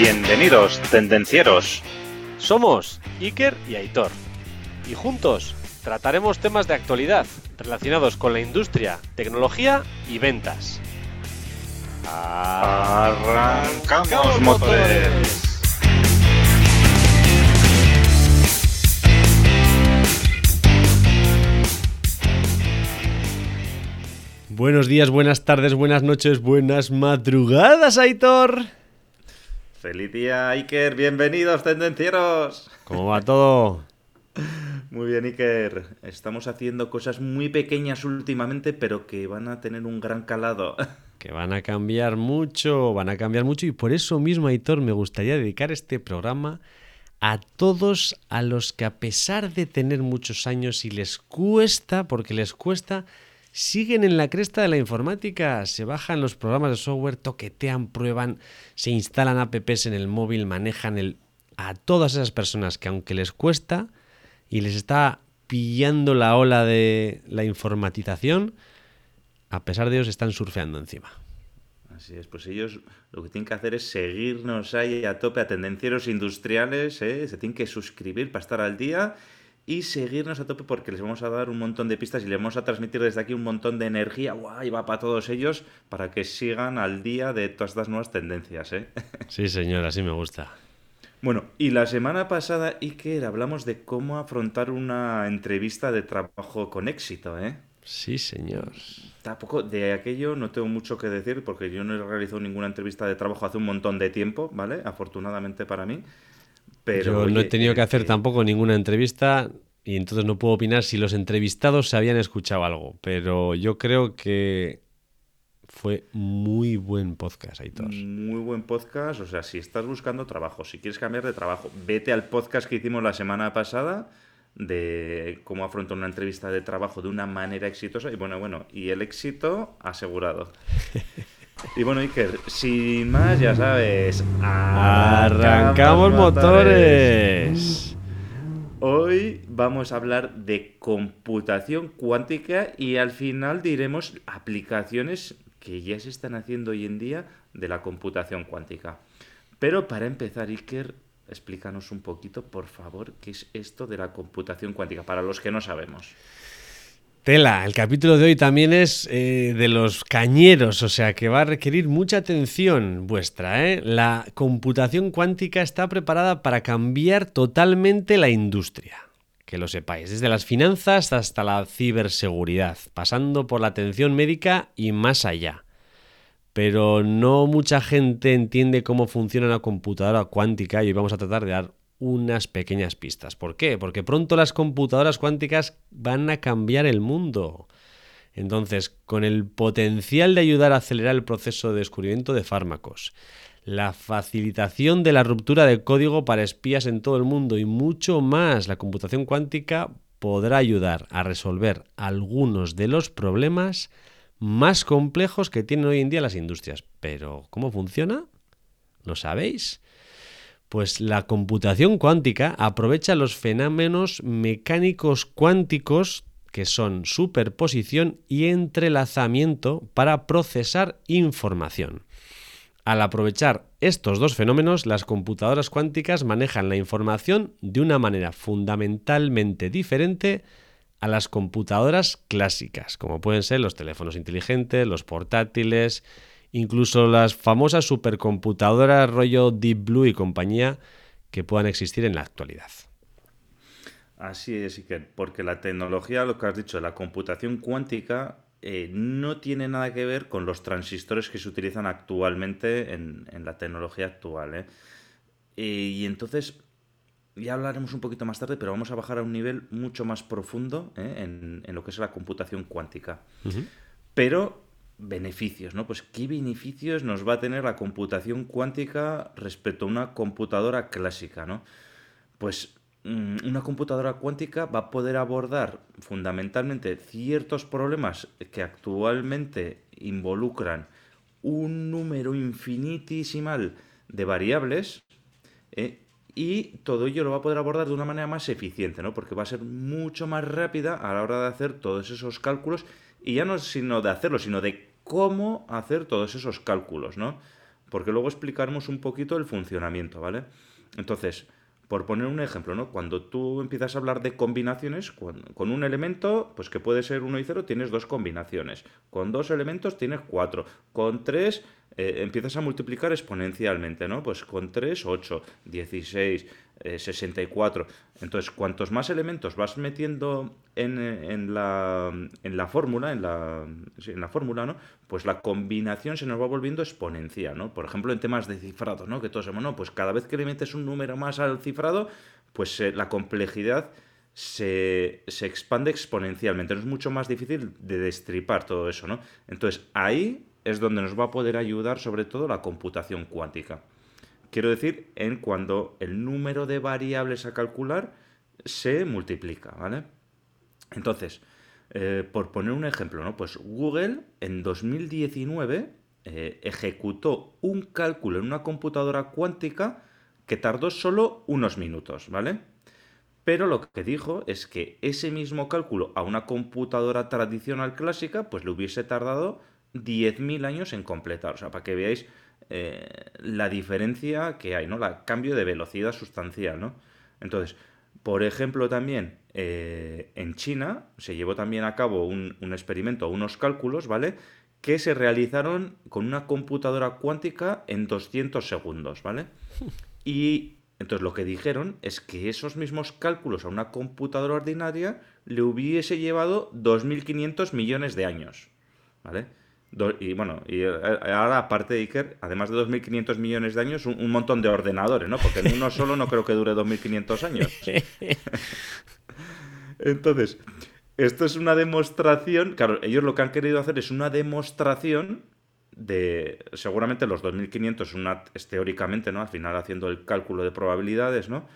Bienvenidos, tendencieros. Somos Iker y Aitor. Y juntos trataremos temas de actualidad relacionados con la industria, tecnología y ventas. Arrancamos motores. Buenos días, buenas tardes, buenas noches, buenas madrugadas, Aitor. Feliz día, Iker. Bienvenidos, tendencieros. ¿Cómo va todo? Muy bien, Iker. Estamos haciendo cosas muy pequeñas últimamente, pero que van a tener un gran calado. Que van a cambiar mucho, van a cambiar mucho y por eso mismo, Aitor, me gustaría dedicar este programa a todos a los que a pesar de tener muchos años y les cuesta, porque les cuesta, siguen en la cresta de la informática, se bajan los programas de software, toquetean, prueban, se instalan apps en el móvil, manejan el... a todas esas personas que aunque les cuesta y les está pillando la ola de la informatización, a pesar de ellos están surfeando encima. Así es, pues ellos lo que tienen que hacer es seguirnos ahí a tope a tendencieros industriales, ¿eh? se tienen que suscribir para estar al día y seguirnos a tope porque les vamos a dar un montón de pistas y les vamos a transmitir desde aquí un montón de energía, guay, va para todos ellos, para que sigan al día de todas estas nuevas tendencias. ¿eh? Sí, señor, así me gusta. Bueno, y la semana pasada, Iker, hablamos de cómo afrontar una entrevista de trabajo con éxito, ¿eh? Sí, señor. Tampoco de aquello no tengo mucho que decir porque yo no he realizado ninguna entrevista de trabajo hace un montón de tiempo, ¿vale? Afortunadamente para mí. Pero, Yo no he tenido que hacer eh, tampoco ninguna entrevista y entonces no puedo opinar si los entrevistados se habían escuchado algo, pero yo creo que fue muy buen podcast, Aitor. Muy buen podcast. O sea, si estás buscando trabajo, si quieres cambiar de trabajo, vete al podcast que hicimos la semana pasada de cómo afrontar una entrevista de trabajo de una manera exitosa. Y bueno, bueno, y el éxito asegurado. Y bueno, Iker, sin más, ya sabes. Arrancamos motores. Hoy vamos a hablar de computación cuántica y al final diremos aplicaciones que ya se están haciendo hoy en día de la computación cuántica. Pero para empezar, Iker, explícanos un poquito, por favor, qué es esto de la computación cuántica, para los que no sabemos. Tela, el capítulo de hoy también es eh, de los cañeros, o sea que va a requerir mucha atención vuestra. ¿eh? La computación cuántica está preparada para cambiar totalmente la industria. Que lo sepáis, desde las finanzas hasta la ciberseguridad, pasando por la atención médica y más allá. Pero no mucha gente entiende cómo funciona una computadora cuántica y hoy vamos a tratar de dar unas pequeñas pistas. ¿Por qué? Porque pronto las computadoras cuánticas van a cambiar el mundo. Entonces, con el potencial de ayudar a acelerar el proceso de descubrimiento de fármacos, la facilitación de la ruptura de código para espías en todo el mundo y mucho más, la computación cuántica podrá ayudar a resolver algunos de los problemas más complejos que tienen hoy en día las industrias. Pero, ¿cómo funciona? ¿Lo sabéis? Pues la computación cuántica aprovecha los fenómenos mecánicos cuánticos que son superposición y entrelazamiento para procesar información. Al aprovechar estos dos fenómenos, las computadoras cuánticas manejan la información de una manera fundamentalmente diferente a las computadoras clásicas, como pueden ser los teléfonos inteligentes, los portátiles, incluso las famosas supercomputadoras rollo Deep Blue y compañía que puedan existir en la actualidad. Así es, Iker, porque la tecnología, lo que has dicho, la computación cuántica, eh, no tiene nada que ver con los transistores que se utilizan actualmente en, en la tecnología actual. ¿eh? Eh, y entonces, ya hablaremos un poquito más tarde, pero vamos a bajar a un nivel mucho más profundo en, en lo que es la computación cuántica. Pero beneficios, ¿no? Pues qué beneficios nos va a tener la computación cuántica respecto a una computadora clásica, ¿no? Pues mm, una computadora cuántica va a poder abordar fundamentalmente ciertos problemas que actualmente involucran un número infinitesimal de variables ¿eh? y todo ello lo va a poder abordar de una manera más eficiente, ¿no? Porque va a ser mucho más rápida a la hora de hacer todos esos cálculos y ya no sino de hacerlo, sino de cómo hacer todos esos cálculos, ¿no? porque luego explicaremos un poquito el funcionamiento, ¿vale? Entonces, por poner un ejemplo, ¿no? Cuando tú empiezas a hablar de combinaciones, con, un elemento, pues que puede ser 1 y 0, tienes dos combinaciones. Con dos elementos tienes cuatro. Con tres eh, empiezas a multiplicar exponencialmente, ¿no? Pues con 3, 8, 16, 64. Entonces, cuantos más elementos vas metiendo en, en la, en la fórmula, en la, en la fórmula, ¿no? Pues la combinación se nos va volviendo exponencial, ¿no? Por ejemplo, en temas de cifrado, ¿no? Que todos sabemos, ¿no? Pues cada vez que le metes un número más al cifrado, pues eh, la complejidad se, se, expande exponencialmente. Es mucho más difícil de destripar todo eso, ¿no? Entonces, ahí es donde nos va a poder ayudar sobre todo la computación cuántica. Quiero decir, en cuando el número de variables a calcular se multiplica, ¿vale? Entonces, eh, por poner un ejemplo, ¿no? Pues Google en 2019 eh, ejecutó un cálculo en una computadora cuántica que tardó solo unos minutos, ¿vale? Pero lo que dijo es que ese mismo cálculo a una computadora tradicional clásica, pues le hubiese tardado 10.000 años en completar. O sea, para que veáis eh, la diferencia que hay, ¿no? La cambio de velocidad sustancial, ¿no? Entonces, por ejemplo, también eh, en China se llevó también a cabo un, un, experimento, unos cálculos, ¿vale? Que se realizaron con una computadora cuántica en 200 segundos, ¿vale? Y entonces lo que dijeron es que esos mismos cálculos a una computadora ordinaria le hubiese llevado 2.500 millones de años, ¿vale? Y bueno, y eh, ahora aparte de Iker, además de 2.500 millones de años, un, montón de ordenadores, ¿no? Porque en uno solo no creo que dure 2.500 años. Entonces, esto es una demostración, claro, ellos lo que han querido hacer es una demostración de, seguramente los 2.500 una, es teóricamente, ¿no? Al final haciendo el cálculo de probabilidades, ¿no?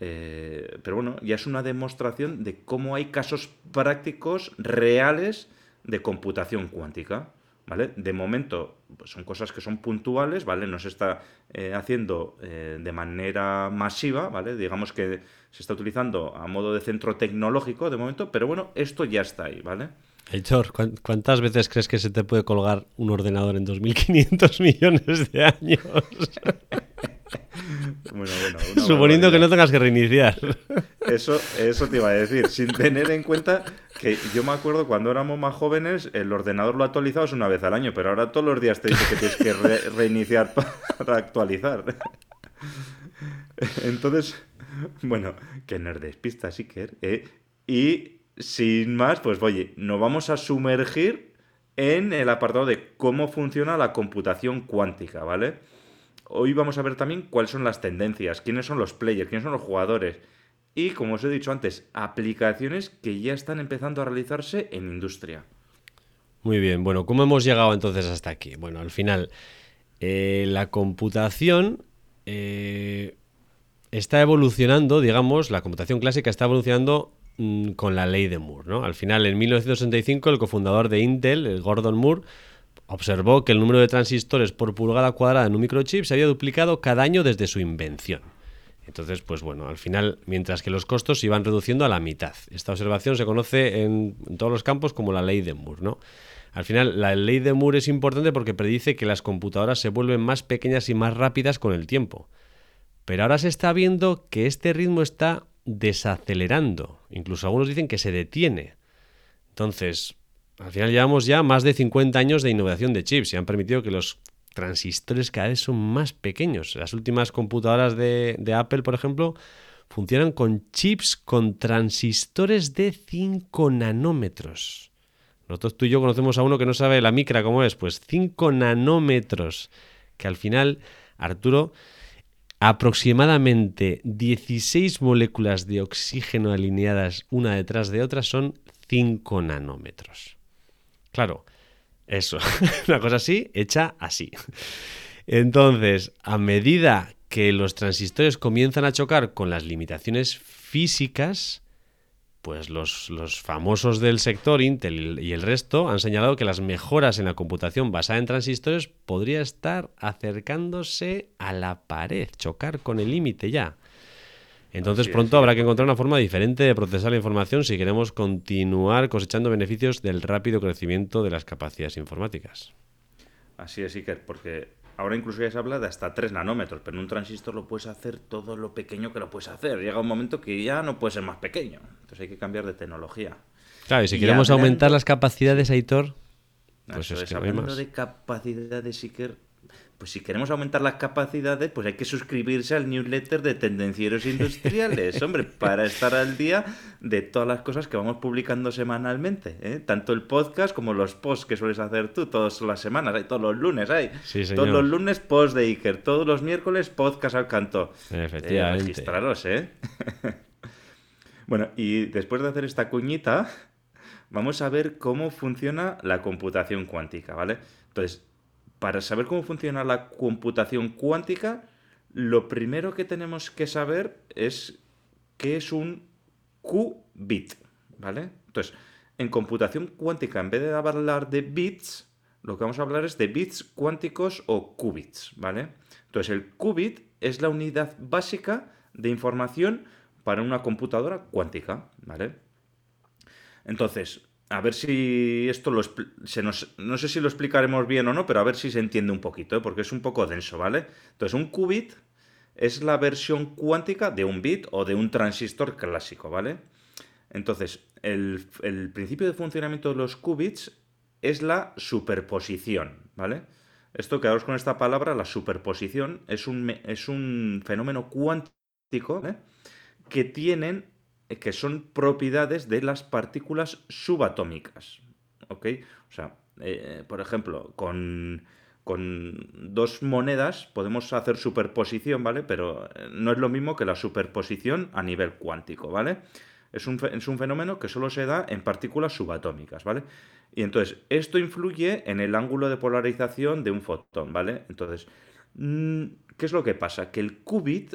Eh, pero bueno, ya es una demostración de cómo hay casos prácticos reales de computación cuántica. ¿Vale? De momento pues son cosas que son puntuales, ¿vale? No se está eh, haciendo eh, de manera masiva, ¿vale? Digamos que se está utilizando a modo de centro tecnológico de momento, pero bueno, esto ya está ahí, ¿vale? Héctor, ¿cuántas veces crees que se te puede colgar un ordenador en 2.500 millones de años? bueno, bueno, Suponiendo que no tengas que reiniciar. Eso, eso te iba a decir, sin tener en cuenta que yo me acuerdo cuando éramos más jóvenes, el ordenador lo actualizabas una vez al año, pero ahora todos los días te dice que tienes que reiniciar para actualizar. Entonces, bueno, que nos despista, sí que. ¿eh? Y sin más, pues oye, nos vamos a sumergir en el apartado de cómo funciona la computación cuántica, ¿vale? Hoy vamos a ver también cuáles son las tendencias, quiénes son los players, quiénes son los jugadores y, como os he dicho antes, aplicaciones que ya están empezando a realizarse en industria. Muy bien, bueno, ¿cómo hemos llegado entonces hasta aquí? Bueno, al final, eh, la computación eh, está evolucionando, digamos, la computación clásica está evolucionando mm, con la ley de Moore. ¿no? Al final, en 1965, el cofundador de Intel, el Gordon Moore, observó que el número de transistores por pulgada cuadrada en un microchip se había duplicado cada año desde su invención. Entonces, pues bueno, al final, mientras que los costos se iban reduciendo a la mitad. Esta observación se conoce en, todos los campos como la ley de Moore, ¿no? Al final, la ley de Moore es importante porque predice que las computadoras se vuelven más pequeñas y más rápidas con el tiempo. Pero ahora se está viendo que este ritmo está desacelerando. Incluso algunos dicen que se detiene. Entonces, al final llevamos ya más de 50 años de innovación de chips y han permitido que los transistores cada vez son más pequeños. Las últimas computadoras de, Apple, por ejemplo, funcionan con chips con transistores de 5 nanómetros. Nosotros tú y yo conocemos a uno que no sabe la micra cómo es, pues 5 nanómetros, que al final, Arturo, aproximadamente 16 moléculas de oxígeno alineadas una detrás de otra son 5 nanómetros. Claro, eso, una cosa así, hecha así. Entonces, a medida que los transistores comienzan a chocar con las limitaciones físicas, pues los, los, famosos del sector, Intel y el resto, han señalado que las mejoras en la computación basada en transistores podría estar acercándose a la pared, chocar con el límite ya. Entonces pronto habrá que encontrar una forma diferente de procesar la información si queremos continuar cosechando beneficios del rápido crecimiento de las capacidades informáticas. Así es, Iker, porque ahora incluso ya se habla de hasta 3 nanómetros, pero en un transistor lo puedes hacer todo lo pequeño que lo puedes hacer. Llega un momento que ya no puede ser más pequeño. Entonces hay que cambiar de tecnología. Claro, y si queremos aumentar las capacidades, Aitor, pues es, que hablando de capacidades, Iker, pues si queremos aumentar las capacidades, pues hay que suscribirse al newsletter de Tendencieros Industriales, hombre, para estar al día de todas las cosas que vamos publicando semanalmente, ¿eh? tanto el podcast como los posts que sueles hacer tú todas las semanas, hay todos los lunes, hay todos los lunes post de Iker, todos los miércoles podcast al canto. Efectivamente. Eh, registraros, ¿eh? bueno, y después de hacer esta cuñita, vamos a ver cómo funciona la computación cuántica, ¿vale? Entonces, para saber cómo funciona la computación cuántica, lo primero que tenemos que saber es qué es un qubit, ¿vale? Entonces, en computación cuántica, en vez de hablar de bits, lo que vamos a hablar es de bits cuánticos o qubits, ¿vale? Entonces, el qubit es la unidad básica de información para una computadora cuántica, ¿vale? Entonces, a ver si esto lo se nos, no sé si lo explicaremos bien o no, pero a ver si se entiende un poquito, ¿eh? porque es un poco denso, ¿vale? Entonces, un qubit es la versión cuántica de un bit o de un transistor clásico, ¿vale? Entonces, el, principio de funcionamiento de los qubits es la superposición, ¿vale? Esto, quedaros con esta palabra, la superposición, es un, es un fenómeno cuántico que tienen que son propiedades de las partículas subatómicas. ¿Ok? O sea, eh, por ejemplo, con, dos monedas podemos hacer superposición, ¿vale? Pero eh, no es lo mismo que la superposición a nivel cuántico, ¿vale? Es un, es un fenómeno que solo se da en partículas subatómicas, ¿vale? Y entonces, esto influye en el ángulo de polarización de un fotón, ¿vale? Entonces, mm, ¿qué es lo que pasa? Que el qubit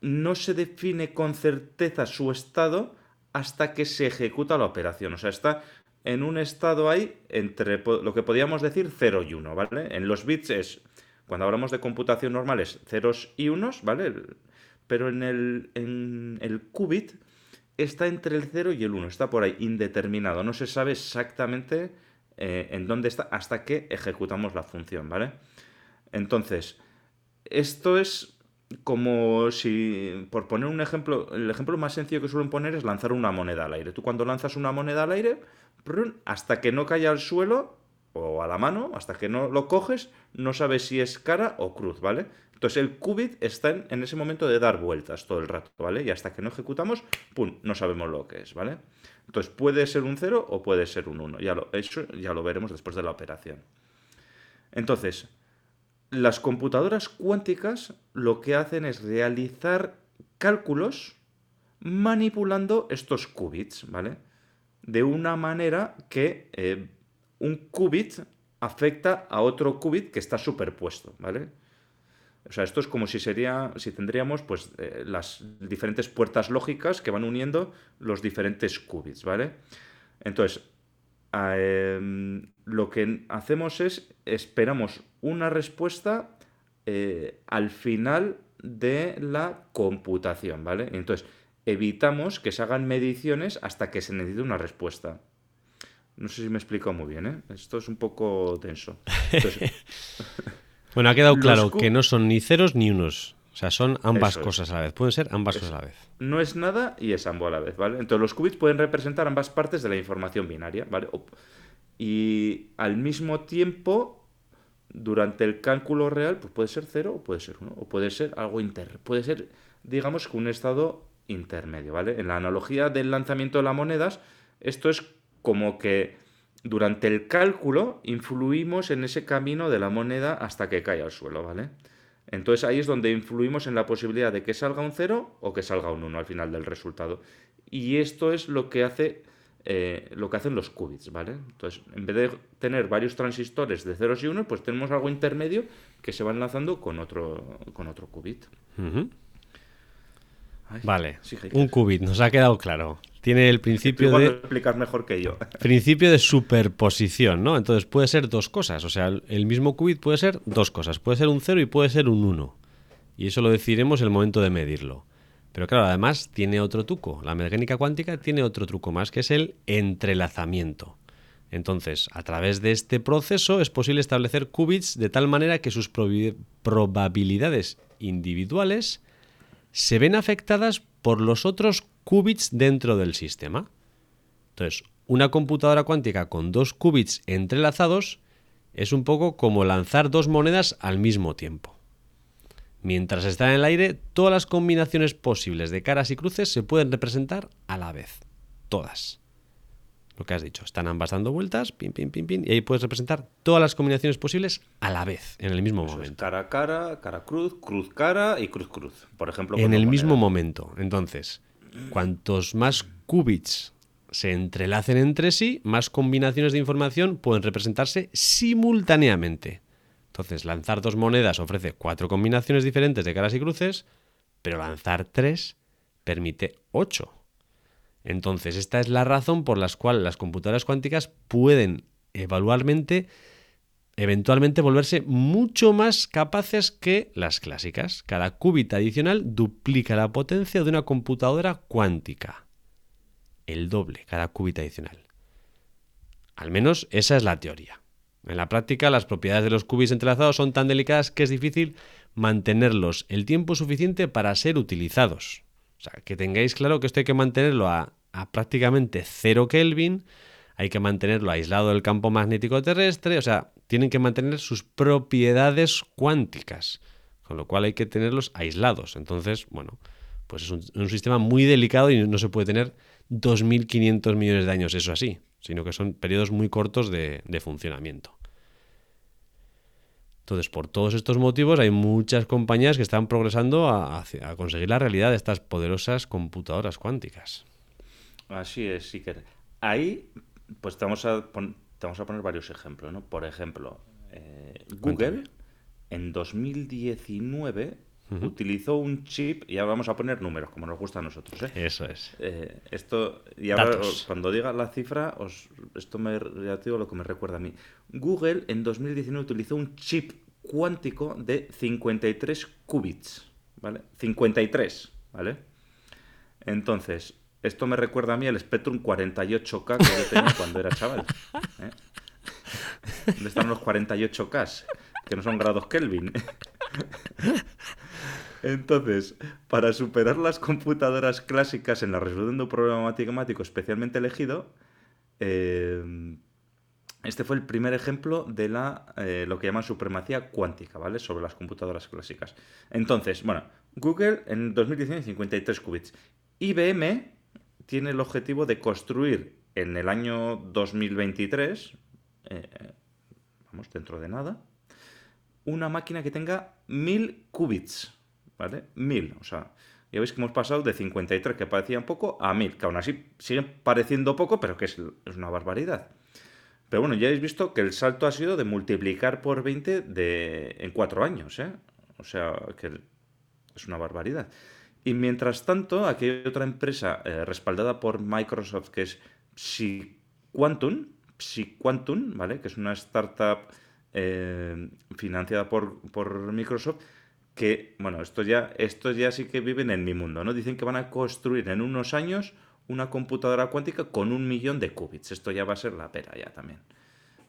no se define con certeza su estado hasta que se ejecuta la operación. O sea, está en un estado ahí entre lo que podríamos decir 0 y 1, ¿vale? En los bits es, cuando hablamos de computación normal es ceros y unos, ¿vale? Pero en el, en el qubit está entre el 0 y el 1, está por ahí indeterminado, no se sabe exactamente eh, en dónde está hasta que ejecutamos la función, ¿vale? Entonces, esto es como si, por poner un ejemplo, el ejemplo más sencillo que suelen poner es lanzar una moneda al aire. Tú cuando lanzas una moneda al aire, hasta que no caiga al suelo o a la mano, hasta que no lo coges, no sabes si es cara o cruz, ¿vale? Entonces el qubit está en, ese momento de dar vueltas todo el rato, ¿vale? Y hasta que no ejecutamos, ¡pum!, no sabemos lo que es, ¿vale? Entonces puede ser un 0 o puede ser un 1. Ya lo, eso ya lo veremos después de la operación. Entonces, las computadoras cuánticas lo que hacen es realizar cálculos manipulando estos qubits, ¿vale? De una manera que eh, un qubit afecta a otro qubit que está superpuesto, ¿vale? O sea, esto es como si sería, si tendríamos pues eh, las diferentes puertas lógicas que van uniendo los diferentes qubits, ¿vale? Entonces, Em, lo que hacemos es esperamos una respuesta eh, al final de la computación, ¿vale? Entonces, evitamos que se hagan mediciones hasta que se necesite una respuesta. No sé si me explico muy bien, ¿eh? Esto es un poco tenso. bueno, ha quedado claro que no son ni ceros ni unos. O sea, son ambas cosas a la vez. Pueden ser ambas cosas a la vez. No es nada y es ambos a la vez, ¿vale? Entonces los qubits pueden representar ambas partes de la información binaria, ¿vale? Y al mismo tiempo, durante el cálculo real, pues puede ser cero o puede ser uno, o puede ser algo inter... Puede ser, digamos, un estado intermedio, ¿vale? En la analogía del lanzamiento de las monedas, esto es como que durante el cálculo influimos en ese camino de la moneda hasta que cae al suelo, ¿vale? Entonces ahí es donde influimos en la posibilidad de que salga un 0 o que salga un 1 al final del resultado. Y esto es lo que hace eh, lo que hacen los qubits, ¿vale? Entonces, en vez de tener varios transistores de ceros y unos, pues tenemos algo intermedio que se va enlazando con otro, con otro qubit. vale, un qubit, nos ha quedado claro. Tiene el principio de. explicar mejor que yo. Principio de superposición, ¿no? Entonces puede ser dos cosas. O sea, el mismo qubit puede ser dos cosas. Puede ser un 0 y puede ser un 1. Y eso lo decidiremos en el momento de medirlo. Pero claro, además tiene otro truco. La mecánica cuántica tiene otro truco más, que es el entrelazamiento. Entonces, a través de este proceso es posible establecer qubits de tal manera que sus probabilidades individuales se ven afectadas por los otros qubits dentro del sistema. Entonces, una computadora cuántica con dos qubits entrelazados es un poco como lanzar dos monedas al mismo tiempo. Mientras está en el aire, todas las combinaciones posibles de caras y cruces se pueden representar a la vez. Todas. Lo que has dicho, están ambas dando vueltas, pin, pin, pin, pin, y ahí puedes representar todas las combinaciones posibles a la vez, en el mismo momento. cara a cara, cara cruz, cruz cara y cruz cruz, por ejemplo. En el mismo momento. Entonces, cuantos más qubits se entrelacen entre sí, más combinaciones de información pueden representarse simultáneamente. Entonces, lanzar dos monedas ofrece cuatro combinaciones diferentes de caras y cruces, pero lanzar tres permite ocho. Entonces, esta es la razón por la cual las computadoras cuánticas pueden evalualmente, eventualmente volverse mucho más capaces que las clásicas. Cada qubit adicional duplica la potencia de una computadora cuántica. El doble, cada qubit adicional. Al menos esa es la teoría. En la práctica, las propiedades de los qubits entrelazados son tan delicadas que es difícil mantenerlos el tiempo suficiente para ser utilizados. O sea, que tengáis claro que esto hay que mantenerlo a, prácticamente cero Kelvin, hay que mantenerlo aislado del campo magnético terrestre, o sea, tienen que mantener sus propiedades cuánticas, con lo cual hay que tenerlos aislados. Entonces, bueno, pues es un, sistema muy delicado y no se puede tener 2.500 millones de años eso así sino que son periodos muy cortos de, funcionamiento. Entonces, por todos estos motivos, hay muchas compañías que están progresando a, conseguir la realidad de estas poderosas computadoras cuánticas. Así es, sí que. Ahí, pues te vamos a, vamos a poner varios ejemplos, ¿no? Por ejemplo, eh, Google en 2019 utilizó un chip, y ahora vamos a poner números, como nos gusta a nosotros. ¿eh? Eso es. Eh, esto, y ahora cuando diga la cifra, os, esto me digo lo que me recuerda a mí. Google en 2019 utilizó un chip cuántico de 53 qubits, ¿vale? 53, ¿vale? Entonces, esto me recuerda a mí el Spectrum 48K que yo tenía cuando era chaval. ¿eh? ¿Dónde están los 48K? Que no son grados Kelvin. Entonces, para superar las computadoras clásicas en la resolución de un problema matemático especialmente elegido, eh, este fue el primer ejemplo de la, eh, lo que llaman supremacía cuántica, ¿vale? Sobre las computadoras clásicas. Entonces, bueno, Google en 2019 53 qubits. IBM tiene el objetivo de construir en el año 2023, eh, vamos, dentro de nada, una máquina que tenga 1000 qubits. ¿Vale? 1000, o sea, ya veis que hemos pasado de 53, que parecían poco, a 1000, que aún así siguen pareciendo poco, pero que es, una barbaridad. Pero bueno, ya habéis visto que el salto ha sido de multiplicar por 20 de, en 4 años, ¿eh? O sea, que es una barbaridad. Y mientras tanto, aquí hay otra empresa eh, respaldada por Microsoft que es PsiQuantum, PsiQuantum, ¿vale? Que es una startup eh, financiada por, por Microsoft, que, bueno, esto ya, estos ya sí que viven en mi mundo, ¿no? Dicen que van a construir en unos años una computadora cuántica con un millón de qubits. Esto ya va a ser la pera ya también.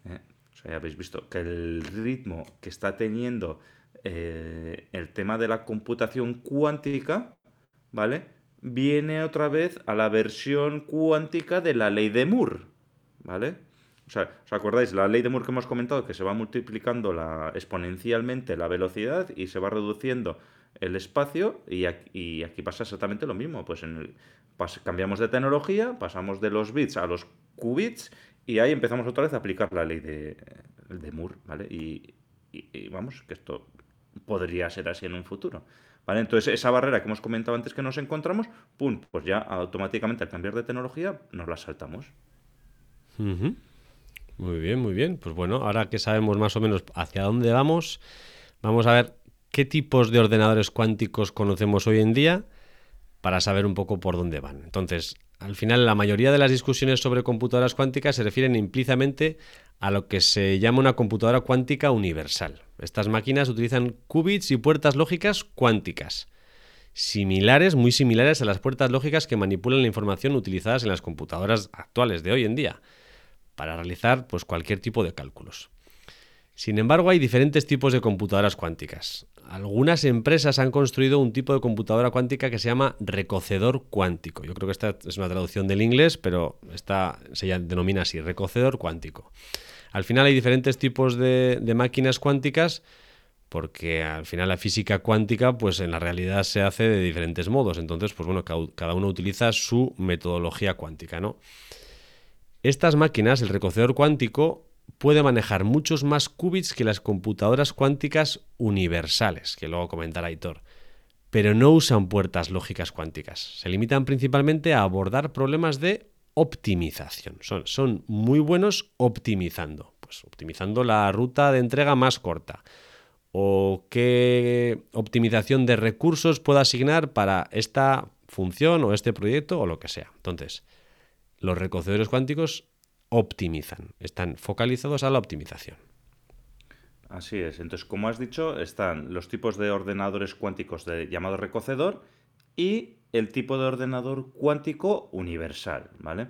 ¿eh? O sea, ya habéis visto que el ritmo que está teniendo eh, el tema de la computación cuántica, ¿vale? Viene otra vez a la versión cuántica de la ley de Moore, ¿vale? O sea, ¿os acordáis? La ley de Moore que hemos comentado, que se va multiplicando la, exponencialmente la velocidad y se va reduciendo el espacio y aquí, pasa exactamente lo mismo. Pues en cambiamos de tecnología, pasamos de los bits a los qubits y ahí empezamos otra vez a aplicar la ley de, Moore, ¿vale? Y, vamos, que esto podría ser así en un futuro. ¿Vale? Entonces, esa barrera que hemos comentado antes que nos encontramos, ¡pum! Pues ya automáticamente al cambiar de tecnología nos la saltamos. Muy bien, muy bien. Pues bueno, ahora que sabemos más o menos hacia dónde vamos, vamos a ver qué tipos de ordenadores cuánticos conocemos hoy en día para saber un poco por dónde van. Entonces, al final, la mayoría de las discusiones sobre computadoras cuánticas se refieren implícitamente a lo que se llama una computadora cuántica universal. Estas máquinas utilizan qubits y puertas lógicas cuánticas, similares, muy similares a las puertas lógicas que manipulan la información utilizadas en las computadoras actuales de hoy en día. Para realizar pues, cualquier tipo de cálculos. Sin embargo, hay diferentes tipos de computadoras cuánticas. Algunas empresas han construido un tipo de computadora cuántica que se llama recocedor cuántico. Yo creo que esta es una traducción del inglés, pero esta se denomina así, recocedor cuántico. Al final hay diferentes tipos de, de máquinas cuánticas porque al final la física cuántica pues en la realidad se hace de diferentes modos. Entonces, pues bueno, cada uno utiliza su metodología cuántica, ¿no? Estas máquinas, el recocedor cuántico, puede manejar muchos más qubits que las computadoras cuánticas universales, que luego comentará Aitor, pero no usan puertas lógicas cuánticas. Se limitan principalmente a abordar problemas de optimización. Son, muy buenos optimizando, pues optimizando la ruta de entrega más corta o qué optimización de recursos puedo asignar para esta función o este proyecto o lo que sea. Entonces, los recocedores cuánticos optimizan, están focalizados a la optimización. Así es. Entonces, como has dicho, están los tipos de ordenadores cuánticos de llamado recocedor y el tipo de ordenador cuántico universal, ¿vale?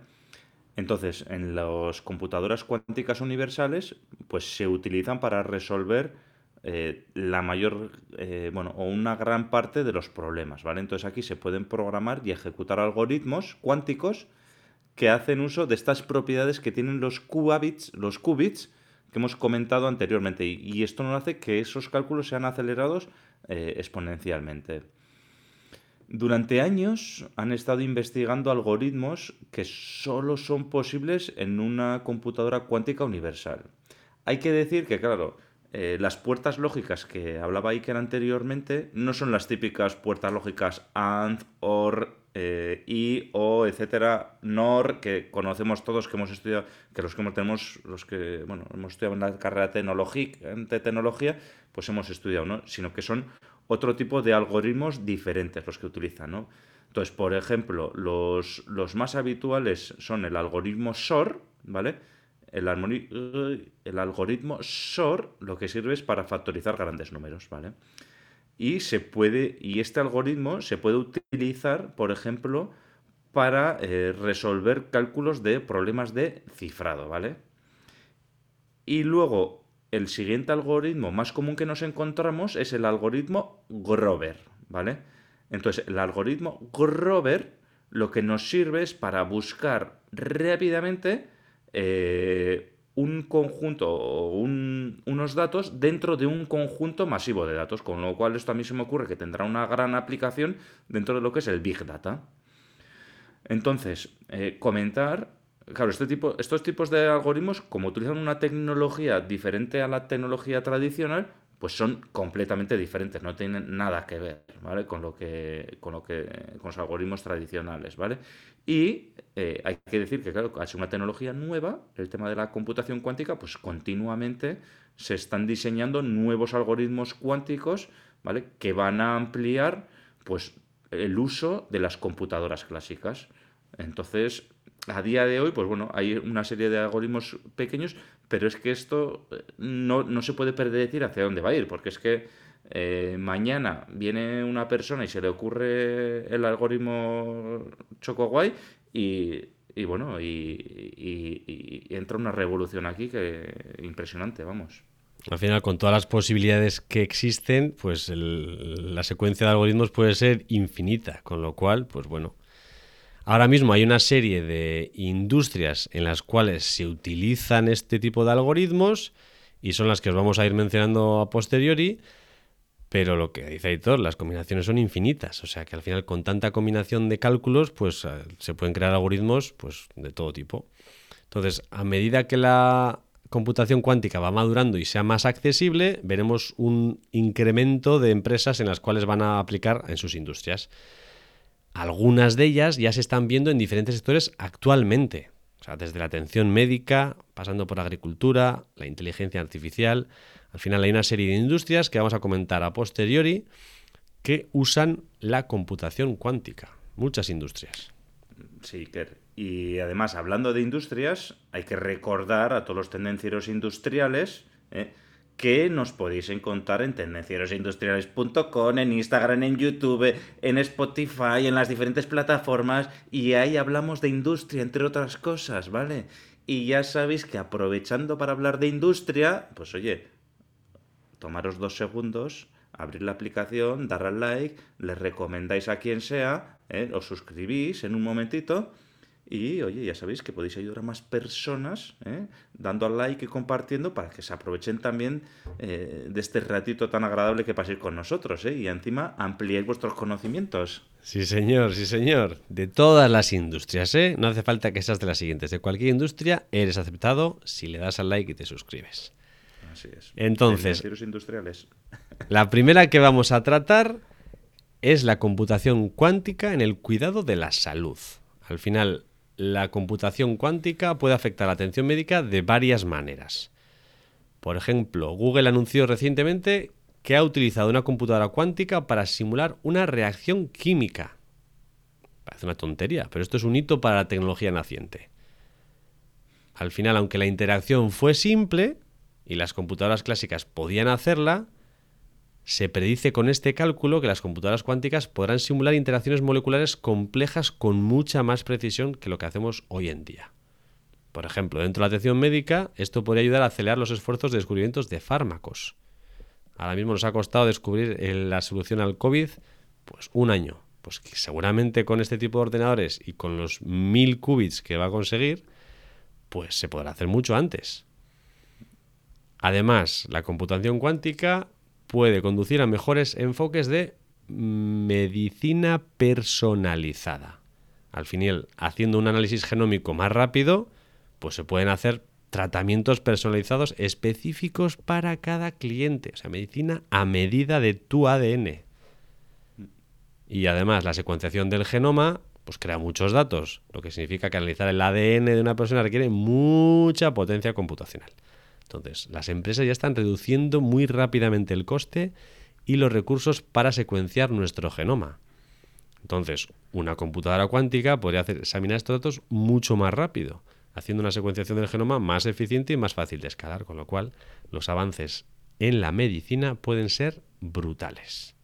Entonces, en las computadoras cuánticas universales, pues se utilizan para resolver eh, la mayor, eh, bueno, o una gran parte de los problemas, ¿vale? Entonces aquí se pueden programar y ejecutar algoritmos cuánticos que hacen uso de estas propiedades que tienen los qubits, los qubits que hemos comentado anteriormente, y, esto nos hace que esos cálculos sean acelerados eh, exponencialmente. Durante años han estado investigando algoritmos que solo son posibles en una computadora cuántica universal. Hay que decir que, claro, eh, las puertas lógicas que hablaba Iker anteriormente no son las típicas puertas lógicas AND, OR, eh, I, O, etcétera, NOR, que conocemos todos, que hemos estudiado, que los que tenemos, los que, bueno, hemos estudiado en la carrera de tecnología, pues hemos estudiado, ¿no? Sino que son otro tipo de algoritmos diferentes los que utilizan, ¿no? Entonces, por ejemplo, los, los más habituales son el algoritmo SOR, ¿vale? El, el algoritmo SOR lo que sirve es para factorizar grandes números, ¿vale? Y se puede, y este algoritmo se puede utilizar, por ejemplo, para eh, resolver cálculos de problemas de cifrado, ¿vale? Y luego, el siguiente algoritmo más común que nos encontramos es el algoritmo Grover, ¿vale? Entonces, el algoritmo Grover lo que nos sirve es para buscar rápidamente eh, un conjunto o unos datos dentro de un conjunto masivo de datos, con lo cual esto a mí se me ocurre que tendrá una gran aplicación dentro de lo que es el Big Data. Entonces, eh, comentar, claro, este estos tipos de algoritmos, como utilizan una tecnología diferente a la tecnología tradicional, pues son completamente diferentes, no tienen nada que ver, ¿vale? Con lo que, con lo que, con los algoritmos tradicionales, ¿vale? Y eh, hay que decir que, claro, al ser una tecnología nueva, el tema de la computación cuántica, pues continuamente se están diseñando nuevos algoritmos cuánticos, ¿vale? Que van a ampliar, pues, el uso de las computadoras clásicas. Entonces, a día de hoy, pues bueno, hay una serie de algoritmos pequeños pero es que esto eh, no, se puede predecir hacia dónde va a ir, porque es que eh, mañana viene una persona y se le ocurre el algoritmo ChocoGuay y, y bueno, y, entra una revolución aquí que impresionante, vamos. Al final, con todas las posibilidades que existen, pues la secuencia de algoritmos puede ser infinita, con lo cual, pues bueno, Ahora mismo hay una serie de industrias en las cuales se utilizan este tipo de algoritmos y son las que os vamos a ir mencionando a posteriori, pero lo que dice Aitor, las combinaciones son infinitas, o sea que al final con tanta combinación de cálculos pues eh, se pueden crear algoritmos pues de todo tipo. Entonces, a medida que la computación cuántica va madurando y sea más accesible, veremos un incremento de empresas en las cuales van a aplicar en sus industrias. Algunas de ellas ya se están viendo en diferentes sectores actualmente, o sea, desde la atención médica, pasando por agricultura, la inteligencia artificial. Al final hay una serie de industrias que vamos a comentar a posteriori que usan la computación cuántica. Muchas industrias. Sí, Y además, hablando de industrias, hay que recordar a todos los tendencieros industriales ¿eh? Que nos podéis encontrar en tendencierosindustriales.com, en Instagram, en YouTube, en Spotify, en las diferentes plataformas y ahí hablamos de industria, entre otras cosas, ¿vale? Y ya sabéis que aprovechando para hablar de industria, pues oye, tomaros dos segundos, abrir la aplicación, dar al like, le recomendáis a quien sea, ¿eh? os suscribís en un momentito y oye, ya sabéis que podéis ayudar a más personas ¿eh? dando al like y compartiendo para que se aprovechen también eh, de este ratito tan agradable que paséis con nosotros ¿eh? y encima ampliéis vuestros conocimientos. Sí, señor, sí, señor. De todas las industrias, ¿eh? No hace falta que seas de las siguientes. De cualquier industria eres aceptado si le das al like y te suscribes. Así es. Entonces, industriales. La primera que vamos a tratar es la computación cuántica en el cuidado de la salud. Al final, la computación cuántica puede afectar la atención médica de varias maneras. Por ejemplo, Google anunció recientemente que ha utilizado una computadora cuántica para simular una reacción química. Parece una tontería, pero esto es un hito para la tecnología naciente. Al final, aunque la interacción fue simple y las computadoras clásicas podían hacerla, se predice con este cálculo que las computadoras cuánticas podrán simular interacciones moleculares complejas con mucha más precisión que lo que hacemos hoy en día. Por ejemplo, dentro de la atención médica, esto podría ayudar a acelerar los esfuerzos de descubrimientos de fármacos. Ahora mismo nos ha costado descubrir la solución al COVID pues un año. Pues que seguramente con este tipo de ordenadores y con los mil qubits que va a conseguir, pues se podrá hacer mucho antes. Además, la computación cuántica puede conducir a mejores enfoques de medicina personalizada. Al final, haciendo un análisis genómico más rápido, pues se pueden hacer tratamientos personalizados específicos para cada cliente. O sea, medicina a medida de tu ADN. Y además, la secuenciación del genoma pues crea muchos datos, lo que significa que analizar el ADN de una persona requiere mucha potencia computacional. Entonces, las empresas ya están reduciendo muy rápidamente el coste y los recursos para secuenciar nuestro genoma. Entonces, una computadora cuántica podría examinar estos datos mucho más rápido, haciendo una secuenciación del genoma más eficiente y más fácil de escalar, con lo cual los avances en la medicina pueden ser brutales.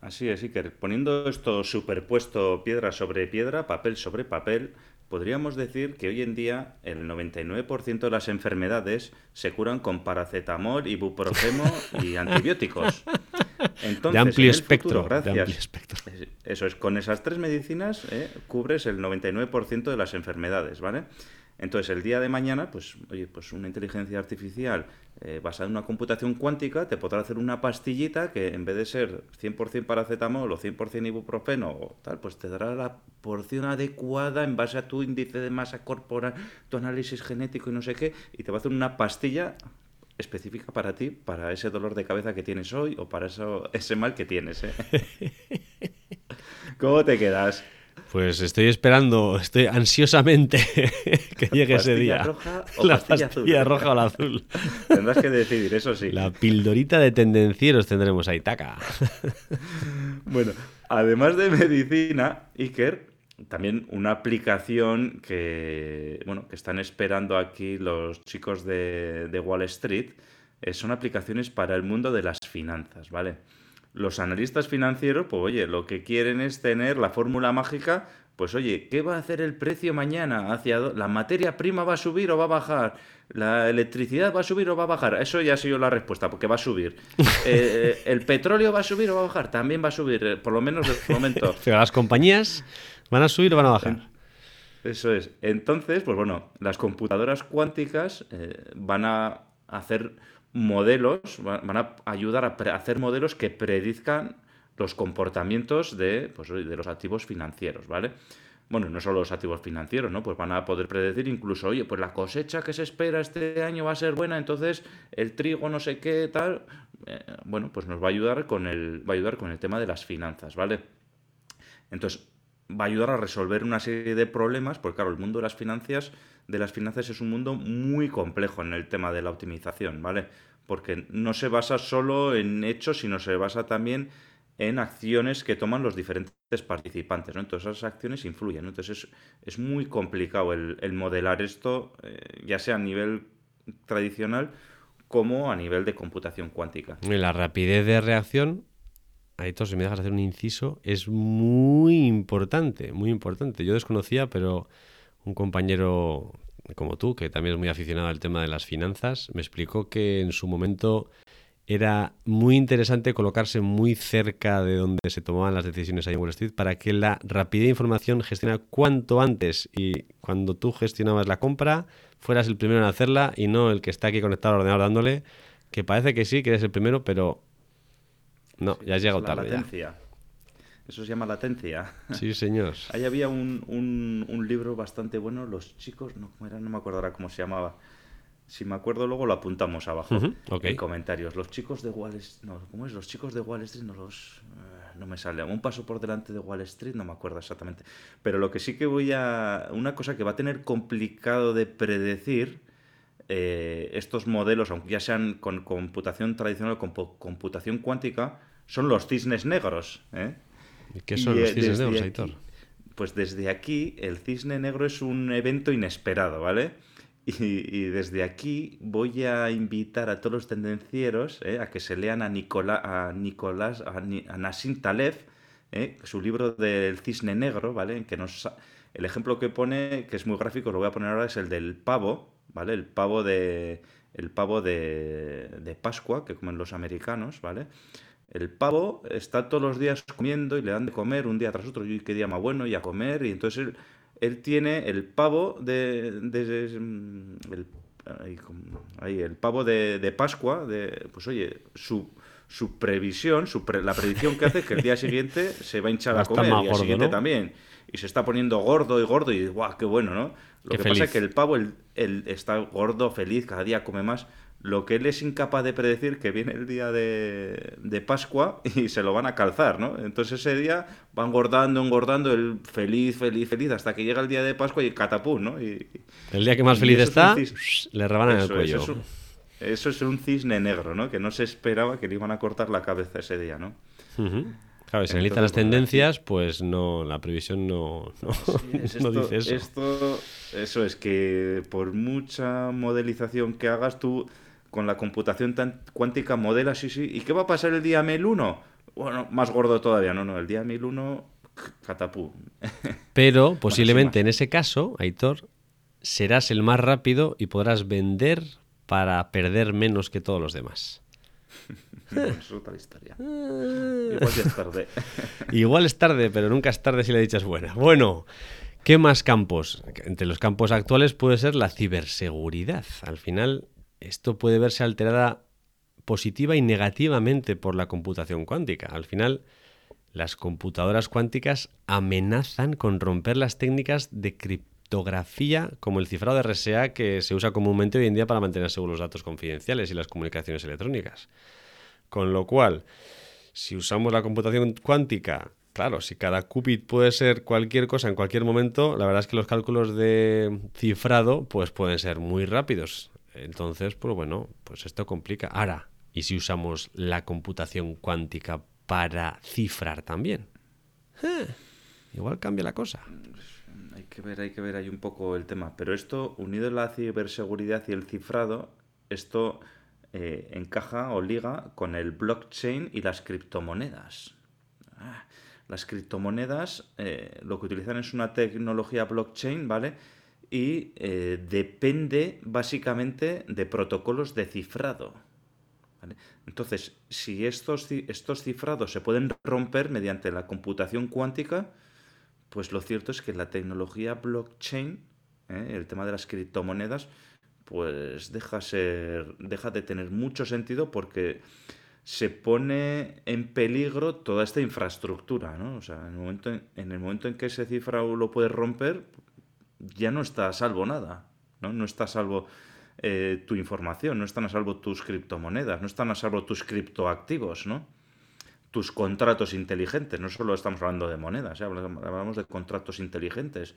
Así es, Iker. Poniendo esto superpuesto piedra sobre piedra, papel sobre papel, podríamos decir que hoy en día el 99% de las enfermedades se curan con paracetamol, ibuprofeno y antibióticos. Entonces, de amplio espectro. gracias. Eso es, con esas tres medicinas eh, cubres el 99% de las enfermedades, ¿vale? Entonces, el día de mañana, pues, oye, pues una inteligencia artificial eh, basada en una computación cuántica te podrá hacer una pastillita que en vez de ser 100% paracetamol o 100% ibuprofeno o tal, pues te dará la porción adecuada en base a tu índice de masa corporal, tu análisis genético y no sé qué, y te va a hacer una pastilla específica para ti, para ese dolor de cabeza que tienes hoy o para eso, ese mal que tienes. ¿eh? ¿Cómo te quedas? Pues estoy esperando, estoy ansiosamente que llegue ese día. Roja o la pastilla, pastilla roja o la azul. Tendrás que decidir, eso sí. La pildorita de tendencieros tendremos ahí, taca. bueno, además de medicina, Iker, también una aplicación que, bueno, que están esperando aquí los chicos de, de Wall Street eh, son aplicaciones para el mundo de las finanzas, ¿vale? Los analistas financieros, pues oye, lo que quieren es tener la fórmula mágica, pues oye, ¿qué va a hacer el precio mañana? ¿Hacia ¿La materia prima va a subir o va a bajar? ¿La electricidad va a subir o va a bajar? Eso ya ha sido la respuesta, porque va a subir. Eh, eh, ¿El petróleo va a subir o va a bajar? También va a subir, eh, por lo menos de momento. Pero las compañías van a subir o van a bajar. Eso es. Entonces, pues bueno, las computadoras cuánticas van a hacer modelos, van a ayudar a hacer modelos que predizcan los comportamientos de, pues, de los activos financieros, ¿vale? Bueno, no solo los activos financieros, ¿no? Pues van a poder predecir incluso, oye, pues la cosecha que se espera este año va a ser buena, entonces el trigo no sé qué, tal, eh, bueno, pues nos va a ayudar con el, va a ayudar con el tema de las finanzas, ¿vale? Entonces, va a ayudar a resolver una serie de problemas, porque claro, el mundo de las finanzas, de las finanzas es un mundo muy complejo en el tema de la optimización, ¿vale? Porque no se basa solo en hechos, sino se basa también en acciones que toman los diferentes participantes, ¿no? Entonces esas acciones influyen, Entonces es, muy complicado el, modelar esto, eh, ya sea a nivel tradicional como a nivel de computación cuántica. Y la rapidez de reacción Aitor, si me dejas hacer un inciso, es muy importante, muy importante. Yo desconocía, pero un compañero como tú, que también es muy aficionado al tema de las finanzas, me explicó que en su momento era muy interesante colocarse muy cerca de donde se tomaban las decisiones ahí en Wall Street para que la rapidez de información gestionara cuanto antes y cuando tú gestionabas la compra fueras el primero en hacerla y no el que está aquí conectado al ordenador dándole, que parece que sí, que eres el primero, pero no, ya has llegado tarde. Latencia. Eso se llama latencia. Sí, señor. Ahí había un, un, libro bastante bueno, Los chicos, no, era? no me acuerdo ahora cómo se llamaba. Si me acuerdo luego lo apuntamos abajo en comentarios. Los chicos de Wall Street, no, ¿cómo es? Los chicos de Wall Street no los eh, no me sale. Un paso por delante de Wall Street, no me acuerdo exactamente. Pero lo que sí que voy a una cosa que va a tener complicado de predecir eh, estos modelos, aunque ya sean con computación tradicional o con computación cuántica, son los cisnes negros. ¿eh? ¿Y qué son los cisnes negros, Aitor? Pues desde aquí el cisne negro es un evento inesperado, ¿vale? Y, desde aquí voy a invitar a todos los tendencieros ¿eh? a que se lean a, a Nicolás, a, Nassim Taleb, ¿eh? su libro del cisne negro, ¿vale? que nos, el ejemplo que pone, que es muy gráfico, lo voy a poner ahora, es el del pavo, ¿vale? El pavo de, el pavo de, de Pascua, que comen los americanos, ¿vale? El pavo está todos los días comiendo y le dan de comer un día tras otro. Y qué día más bueno, y a comer. Y entonces él, él tiene el pavo de. Mm, el, ahí, el pavo de, Pascua. De, pues oye, su, su previsión, su la predicción que hace es que el día siguiente se va a hinchar a comer. y el día siguiente también. Y se está poniendo gordo y gordo. Y guau, qué bueno, ¿no? Lo que pasa es que el pavo el, está gordo, feliz, cada día come más lo que él es incapaz de predecir que viene el día de, de, Pascua y se lo van a calzar, ¿no? Entonces ese día va engordando, engordando, el feliz, feliz, feliz, hasta que llega el día de Pascua y catapum, ¿no? Y, el día que más feliz está, le rebanan el cuello. Eso es, eso es, un cisne negro, ¿no? Que no se esperaba que le iban a cortar la cabeza ese día, ¿no? Claro, si analizan las tendencias, pues no, la previsión no, no, dice eso. Esto, eso es que por mucha modelización que hagas, tú con la computación tan cuántica modela, sí, sí. ¿Y qué va a pasar el día 1001? Bueno, más gordo todavía, no, no, el día 1001, catapú. Pero posiblemente en ese caso, Aitor, serás el más rápido y podrás vender para perder menos que todos los demás. es otra historia. Igual ya es tarde. Igual es tarde, pero nunca es tarde si la dicha es buena. Bueno, ¿qué más campos? Entre los campos actuales puede ser la ciberseguridad. Al final, esto puede verse alterada positiva y negativamente por la computación cuántica. Al final, las computadoras cuánticas amenazan con romper las técnicas de criptografía como el cifrado de RSA que se usa comúnmente hoy en día para mantener seguros los datos confidenciales y las comunicaciones electrónicas. Con lo cual, si usamos la computación cuántica, claro, si cada qubit puede ser cualquier cosa en cualquier momento, la verdad es que los cálculos de cifrado pues pueden ser muy rápidos. Entonces, pues bueno, pues esto complica. Ahora, ¿y si usamos la computación cuántica para cifrar también? Igual cambia la cosa. Hay que ver, hay que ver ahí un poco el tema. Pero esto, unido a la ciberseguridad y el cifrado, esto eh, encaja o liga con el blockchain y las criptomonedas. Ah, las criptomonedas eh, lo que utilizan es una tecnología blockchain, ¿vale? Y eh, depende básicamente de protocolos de cifrado. Entonces, si estos, estos cifrados se pueden romper mediante la computación cuántica, pues lo cierto es que la tecnología blockchain, ¿eh? el tema de las criptomonedas, pues deja, ser, deja de tener mucho sentido porque se pone en peligro toda esta infraestructura, ¿no? O sea, en el momento en, en el momento en que ese cifrado lo puede romper, ya no está a salvo nada, ¿no? No está a salvo eh, tu información, no están a salvo tus criptomonedas, no están a salvo tus criptoactivos, ¿no? Tus contratos inteligentes, no solo estamos hablando de monedas, ¿eh? hablamos de contratos inteligentes.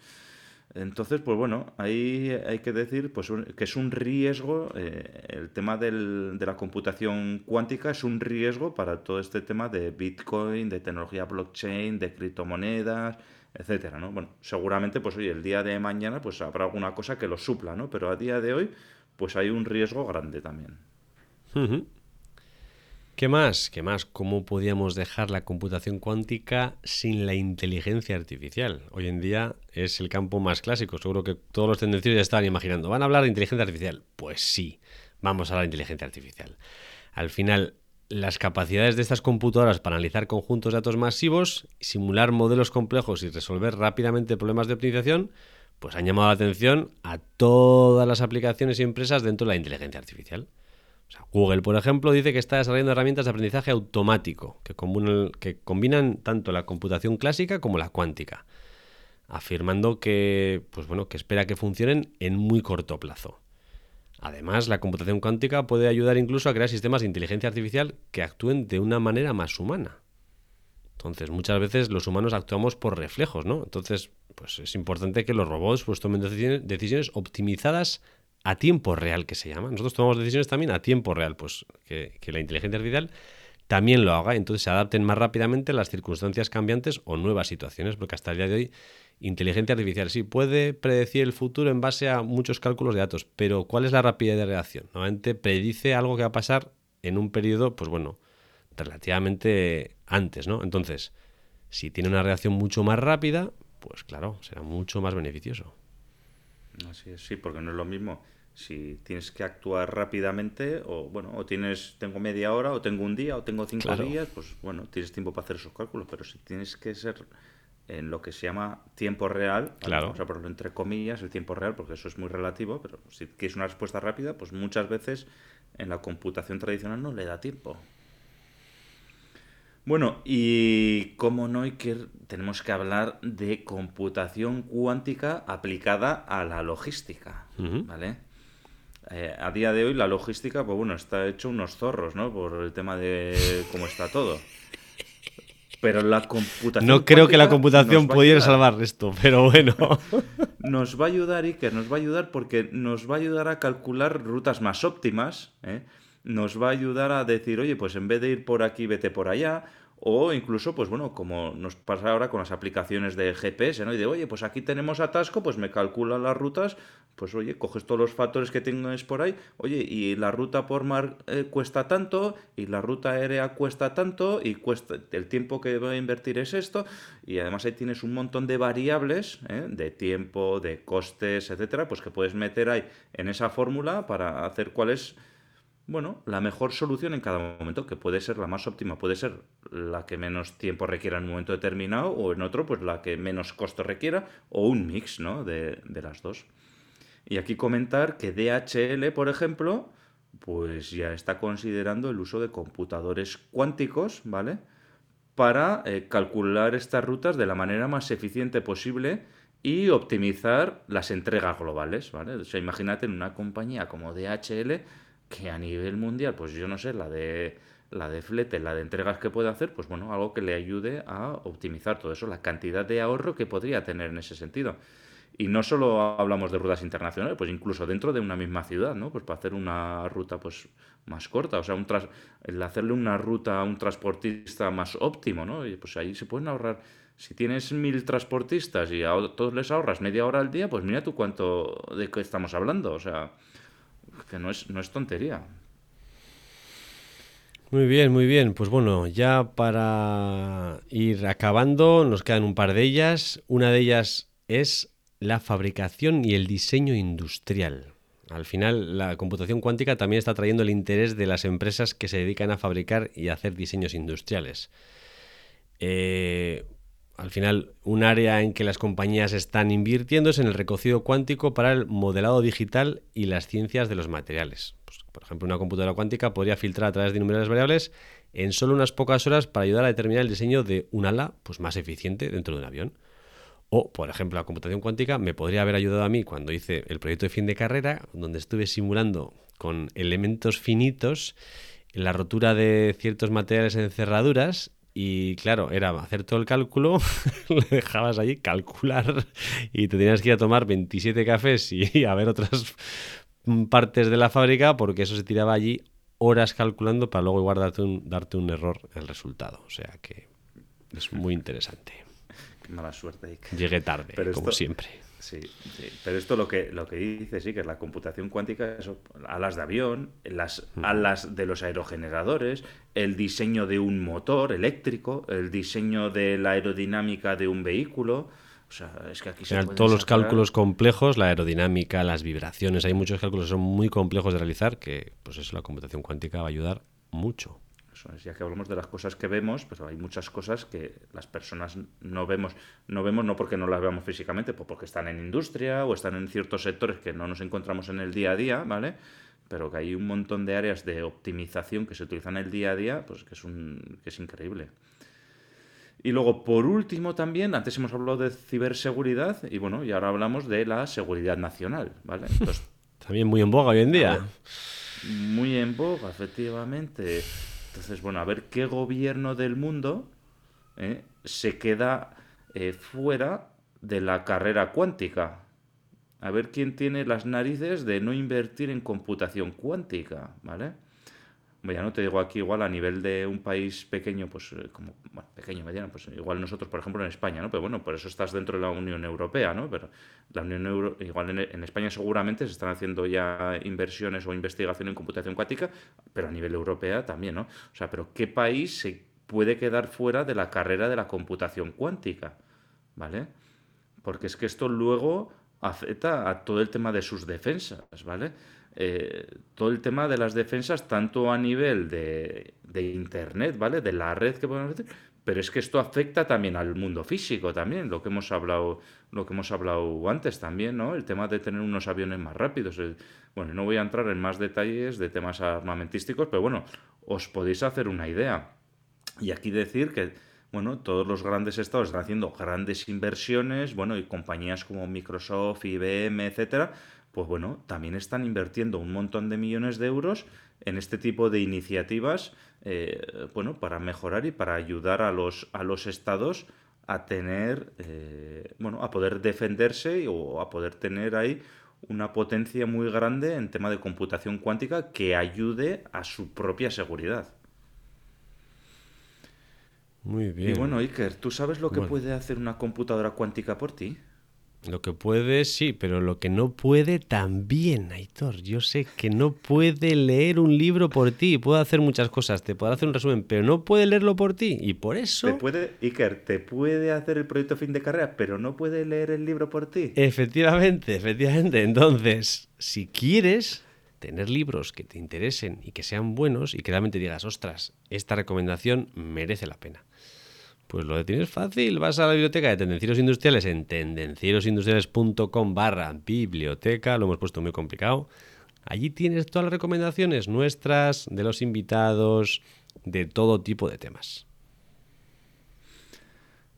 Entonces, pues bueno, ahí hay que decir pues, que es un riesgo, eh, el tema del, de la computación cuántica es un riesgo para todo este tema de Bitcoin, de tecnología blockchain, de criptomonedas, etcétera, ¿no? Bueno, seguramente, pues hoy el día de mañana, pues habrá alguna cosa que lo supla, ¿no? Pero a día de hoy, pues hay un riesgo grande también. ¿Qué más? ¿Qué más? ¿Cómo podíamos dejar la computación cuántica sin la inteligencia artificial? Hoy en día es el campo más clásico. Seguro que todos los tendenciosos ya estaban imaginando. ¿Van a hablar de inteligencia artificial? Pues sí, vamos a hablar de inteligencia artificial. Al final, las capacidades de estas computadoras para analizar conjuntos de datos masivos, simular modelos complejos y resolver rápidamente problemas de optimización, pues han llamado la atención a todas las aplicaciones y empresas dentro de la inteligencia artificial. Google, por ejemplo, dice que está desarrollando herramientas de aprendizaje automático que combinan, que combinan tanto la computación clásica como la cuántica, afirmando que, pues bueno, que espera que funcionen en muy corto plazo. Además, la computación cuántica puede ayudar incluso a crear sistemas de inteligencia artificial que actúen de una manera más humana. Entonces, muchas veces los humanos actuamos por reflejos, ¿no? Entonces, pues es importante que los robots pues, tomen decisiones optimizadas a tiempo real que se llama. Nosotros tomamos decisiones también a tiempo real, pues que, la inteligencia artificial también lo haga, entonces se adapten más rápidamente a las circunstancias cambiantes o nuevas situaciones, porque hasta el día de hoy inteligencia artificial sí puede predecir el futuro en base a muchos cálculos de datos, pero ¿cuál es la rapidez de reacción? Normalmente predice algo que va a pasar en un periodo, pues bueno, relativamente antes, ¿no? Entonces, si tiene una reacción mucho más rápida, pues claro, será mucho más beneficioso. Así es, sí, porque no es lo mismo si tienes que actuar rápidamente o bueno o tienes tengo media hora o tengo un día o tengo cinco días pues bueno tienes tiempo para hacer esos cálculos pero si tienes que ser en lo que se llama tiempo real claro. vamos a ponerlo entre comillas el tiempo real porque eso es muy relativo pero si quieres una respuesta rápida pues muchas veces en la computación tradicional no le da tiempo bueno, y como no, hay que, tenemos que hablar de computación cuántica aplicada a la logística, ¿vale? Eh, a día de hoy la logística, pues bueno, está hecho unos zorros, ¿no? Por el tema de cómo está todo. Pero la computación. No creo que la computación pudiera salvar esto, pero bueno. Nos va a ayudar, Iker, nos va a ayudar porque nos va a ayudar a calcular rutas más óptimas, ¿eh? nos va a ayudar a decir, oye, pues en vez de ir por aquí, vete por allá. O incluso, pues bueno, como nos pasa ahora con las aplicaciones de GPS, ¿no? Y de, oye, pues aquí tenemos atasco, pues me calcula las rutas, pues oye, coges todos los factores que tengas por ahí, oye, y la ruta por mar eh, cuesta tanto, y la ruta aérea cuesta tanto, y cuesta el tiempo que voy a invertir es esto, y además ahí tienes un montón de variables, ¿eh? de tiempo, de costes, etcétera, pues que puedes meter ahí en esa fórmula para hacer cuál es bueno, la mejor solución en cada momento, que puede ser la más óptima, puede ser la que menos tiempo requiera en un momento determinado, o en otro, pues la que menos costo requiera, o un mix, ¿no? De, de las dos. Y aquí comentar que DHL, por ejemplo, pues ya está considerando el uso de computadores cuánticos, ¿vale? Para eh, calcular estas rutas de la manera más eficiente posible y optimizar las entregas globales, ¿vale? O sea, imagínate en una compañía como DHL que a nivel mundial, pues yo no sé, la de la de flete, la de entregas que puede hacer, pues bueno, algo que le ayude a optimizar todo eso, la cantidad de ahorro que podría tener en ese sentido. Y no solo hablamos de rutas internacionales, pues incluso dentro de una misma ciudad, ¿no? Pues para hacer una ruta pues más corta, o sea, un el hacerle una ruta a un transportista más óptimo, ¿no? Pues ahí se pueden ahorrar si tienes mil transportistas y a todos les ahorras media hora al día, pues mira tú cuánto de qué estamos hablando, o sea, que no es, no es tontería. Muy bien, muy bien. Pues bueno, ya para ir acabando, nos quedan un par de ellas. Una de ellas es la fabricación y el diseño industrial. Al final, la computación cuántica también está trayendo el interés de las empresas que se dedican a fabricar y hacer diseños industriales. Eh, al final, un área en que las compañías están invirtiendo es en el recocido cuántico para el modelado digital y las ciencias de los materiales. Pues, por ejemplo, una computadora cuántica podría filtrar a través de innumerables variables en solo unas pocas horas para ayudar a determinar el diseño de un ala pues, más eficiente dentro de un avión. O, por ejemplo, la computación cuántica me podría haber ayudado a mí cuando hice el proyecto de fin de carrera, donde estuve simulando con elementos finitos la rotura de ciertos materiales en cerraduras y claro, era hacer todo el cálculo, le dejabas allí calcular y te tenías que ir a tomar 27 cafés y a ver otras partes de la fábrica porque eso se tiraba allí horas calculando para luego igual darte un, darte un error el resultado. O sea que es muy interesante. Qué mala suerte. Llegué tarde, como siempre. Sí, sí, pero esto lo que, lo que dice, sí, que es la computación cuántica, eso, alas de avión, las alas de los aerogeneradores, el diseño de un motor eléctrico, el diseño de la aerodinámica de un vehículo. O sea, es que aquí se todos los cálculos complejos, la aerodinámica, las vibraciones, hay muchos cálculos que son muy complejos de realizar, que pues eso la computación cuántica va a ayudar mucho ya que hablamos de las cosas que vemos, pero hay muchas cosas que las personas no vemos, no vemos no porque no las veamos físicamente, pues porque están en industria o están en ciertos sectores que no nos encontramos en el día a día, ¿vale? Pero que hay un montón de áreas de optimización que se utilizan en el día a día, pues que es un que es increíble. Y luego, por último, también, antes hemos hablado de ciberseguridad y bueno, y ahora hablamos de la seguridad nacional, ¿vale? también muy en boga hoy en día. muy en boga, efectivamente. Entonces, bueno, a ver qué gobierno del mundo eh, se queda eh, fuera de la carrera cuántica. A ver quién tiene las narices de no invertir en computación cuántica, ¿vale? Ya no te digo aquí igual a nivel de un país pequeño, pues eh, como, bueno, pequeño, mediano, pues igual nosotros, por ejemplo, en España, ¿no? Pero bueno, por eso estás dentro de la Unión Europea, ¿no? Pero la Unión Euro, igual en, España seguramente se están haciendo ya inversiones o investigación en computación cuántica, pero a nivel europea también, ¿no? O sea, pero ¿qué país se puede quedar fuera de la carrera de la computación cuántica? ¿Vale? Porque es que esto luego afecta a todo el tema de sus defensas, ¿vale? Eh, todo el tema de las defensas, tanto a nivel de, Internet, ¿vale? De la red que podemos hacer, pero es que esto afecta también al mundo físico también, lo que hemos hablado, lo que hemos hablado antes también, ¿no? El tema de tener unos aviones más rápidos. Bueno, no voy a entrar en más detalles de temas armamentísticos, pero bueno, os podéis hacer una idea. Y aquí decir que, bueno, todos los grandes estados están haciendo grandes inversiones, bueno, y compañías como Microsoft, IBM, etcétera, pues bueno, también están invirtiendo un montón de millones de euros en este tipo de iniciativas, eh, bueno, para mejorar y para ayudar a los, a los estados a tener, eh, bueno, a poder defenderse o a poder tener ahí una potencia muy grande en tema de computación cuántica que ayude a su propia seguridad. Muy bien. Y bueno, Iker, ¿tú sabes lo que puede hacer una computadora cuántica por ti? Lo que puede, sí, pero lo que no puede también, Aitor. Yo sé que no puede leer un libro por ti. Puede hacer muchas cosas, te puede hacer un resumen, pero no puede leerlo por ti. Y por eso. Te puede, Iker, te puede hacer el proyecto fin de carrera, pero no puede leer el libro por ti. Efectivamente, efectivamente. Entonces, si quieres tener libros que te interesen y que sean buenos y que realmente digas, ostras, esta recomendación merece la pena pues lo tienes fácil. Vas a la biblioteca de Tendencieros Industriales en tendencierosindustriales.com barra biblioteca. Lo hemos puesto muy complicado. Allí tienes todas las recomendaciones nuestras, de los invitados, de todo tipo de temas.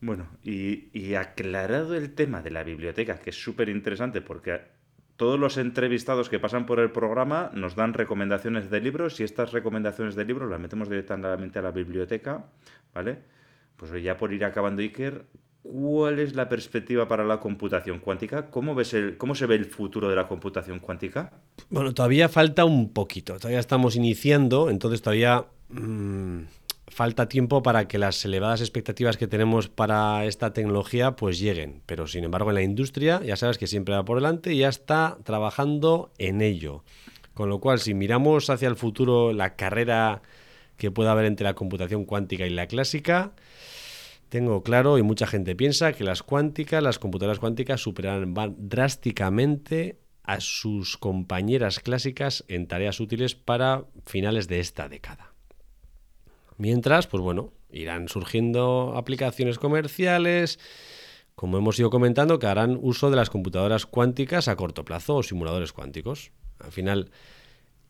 Bueno, y, aclarado el tema de la biblioteca, que es súper interesante porque todos los entrevistados que pasan por el programa nos dan recomendaciones de libros y estas recomendaciones de libros las metemos directamente a la biblioteca, ¿vale? Pues ya por ir acabando, Iker, ¿cuál es la perspectiva para la computación cuántica? ¿Cómo, ves el, ¿Cómo se ve el futuro de la computación cuántica? Bueno, todavía falta un poquito, todavía estamos iniciando, entonces todavía mm, falta tiempo para que las elevadas expectativas que tenemos para esta tecnología pues lleguen, pero sin embargo en la industria ya sabes que siempre va por delante y ya está trabajando en ello. Con lo cual, si miramos hacia el futuro la carrera que pueda haber entre la computación cuántica y la clásica, tengo claro y mucha gente piensa que las cuánticas, las computadoras cuánticas superarán drásticamente a sus compañeras clásicas en tareas útiles para finales de esta década. Mientras, pues bueno, irán surgiendo aplicaciones comerciales, como hemos ido comentando, que harán uso de las computadoras cuánticas a corto plazo o simuladores cuánticos. Al final,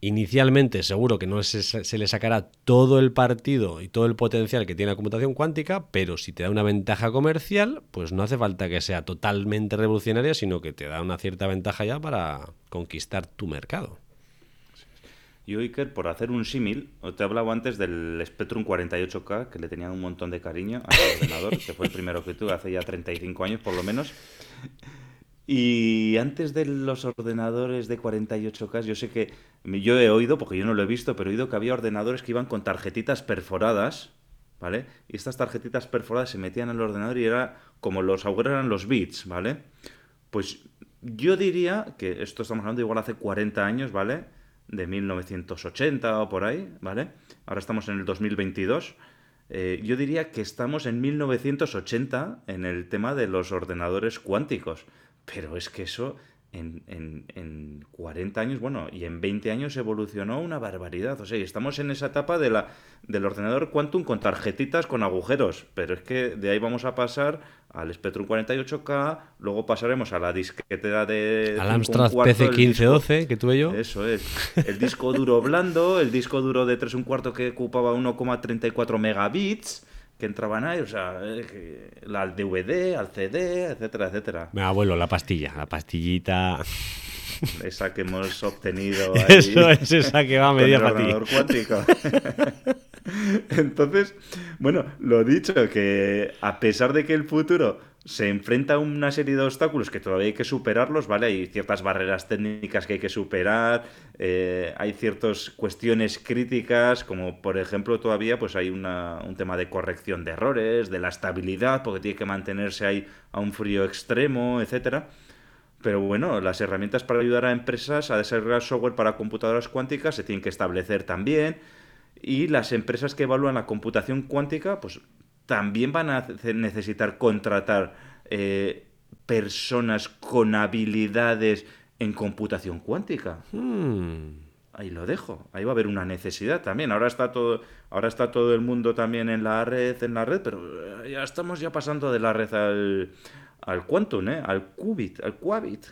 Inicialmente seguro que no se, le sacará todo el partido y todo el potencial que tiene la computación cuántica, pero si te da una ventaja comercial, pues no hace falta que sea totalmente revolucionaria, sino que te da una cierta ventaja ya para conquistar tu mercado. Y Iker, por hacer un símil, te he hablado antes del Spectrum 48K, que le tenía un montón de cariño al ordenador, que fue el primero que tuve hace ya 35 años por lo menos. Y antes de los ordenadores de 48K, yo sé que yo he oído, porque yo no lo he visto, pero he oído que había ordenadores que iban con tarjetitas perforadas, ¿vale? Y estas tarjetitas perforadas se metían en el ordenador y era como los agujeros eran los bits, ¿vale? Pues yo diría que esto estamos hablando igual hace 40 años, ¿vale? De 1980 o por ahí, ¿vale? Ahora estamos en el 2022. Eh, yo diría que estamos en 1980 en el tema de los ordenadores cuánticos. Pero es que eso en, en, 40 años, bueno, y en 20 años evolucionó una barbaridad. O sea, estamos en esa etapa de la, del ordenador Quantum con tarjetitas con agujeros. Pero es que de ahí vamos a pasar al Spectrum 48K, luego pasaremos a la disquetera de... Al Amstrad PC1512 que tuve yo. Eso es. El disco duro blando, el disco duro de 3 un cuarto que ocupaba 1,34 megabits que entraban ahí, o sea, eh, al DVD, al CD, etcétera, etcétera. Mi abuelo, la pastilla, la pastillita. Esa que hemos obtenido ahí Eso es esa que va a media pastilla. cuántico. Entonces, bueno, lo dicho, que a pesar de que el futuro se enfrenta a una serie de obstáculos que todavía hay que superarlos, ¿vale? Hay ciertas barreras técnicas que hay que superar, eh, hay ciertas cuestiones críticas, como por ejemplo todavía pues hay un tema de corrección de errores, de la estabilidad, porque tiene que mantenerse ahí a un frío extremo, etcétera. Pero bueno, las herramientas para ayudar a empresas a desarrollar software para computadoras cuánticas se tienen que establecer también. Y las empresas que evalúan la computación cuántica, pues también van a necesitar contratar eh, personas con habilidades en computación cuántica. Hmm. Ahí lo dejo. Ahí va a haber una necesidad también. Ahora está todo, ahora está todo el mundo también en la red, en la red, pero eh, ya estamos ya pasando de la red al, al quantum, ¿eh? al qubit, al qubit.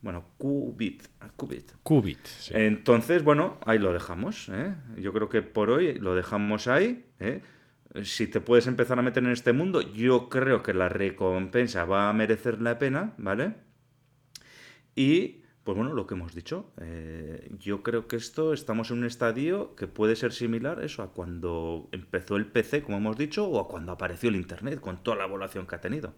Bueno, qubit, al qubit. Qubit. Entonces, bueno, ahí lo dejamos. ¿eh? Yo creo que por hoy lo dejamos ahí. ¿eh? Si te puedes empezar a meter en este mundo, yo creo que la recompensa va a merecer la pena, ¿vale? Y, pues bueno, lo que hemos dicho, eh, yo creo que esto estamos en un estadio que puede ser similar eso a cuando empezó el PC, como hemos dicho, o a cuando apareció el Internet, con toda la evolución que ha tenido.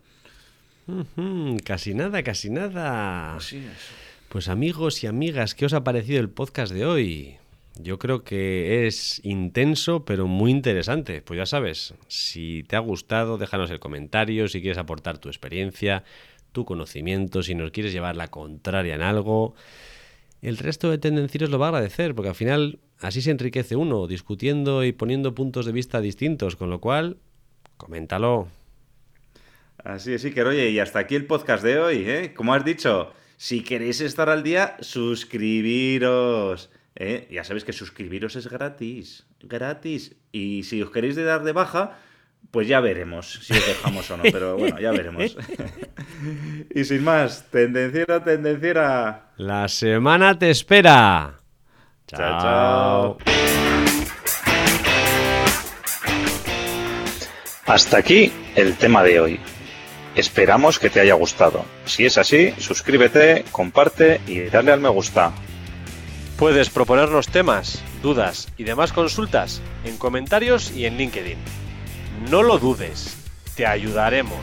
casi nada, casi nada. Así es. Pues amigos y amigas, ¿qué os ha parecido el podcast de hoy? Yo creo que es intenso, pero muy interesante. Pues ya sabes, si te ha gustado, déjanos el comentario, si quieres aportar tu experiencia, tu conocimiento, si nos quieres llevar la contraria en algo. El resto de tendencieros lo va a agradecer, porque al final así se enriquece uno, discutiendo y poniendo puntos de vista distintos, con lo cual, coméntalo. Así es, que oye, y hasta aquí el podcast de hoy, ¿eh? Como has dicho, si queréis estar al día, suscribiros. ¿Eh? Ya sabéis que suscribiros es gratis, gratis. Y si os queréis de dar de baja, pues ya veremos si os dejamos o no, pero bueno, ya veremos. y sin más, tendenciera, tendenciera. La semana te espera. chao. chao. Hasta aquí el tema de hoy. Esperamos que te haya gustado. Si es así, suscríbete, comparte y dale al me gusta. Puedes proponernos temas, dudas y demás consultas en comentarios y en LinkedIn. No lo dudes, te ayudaremos.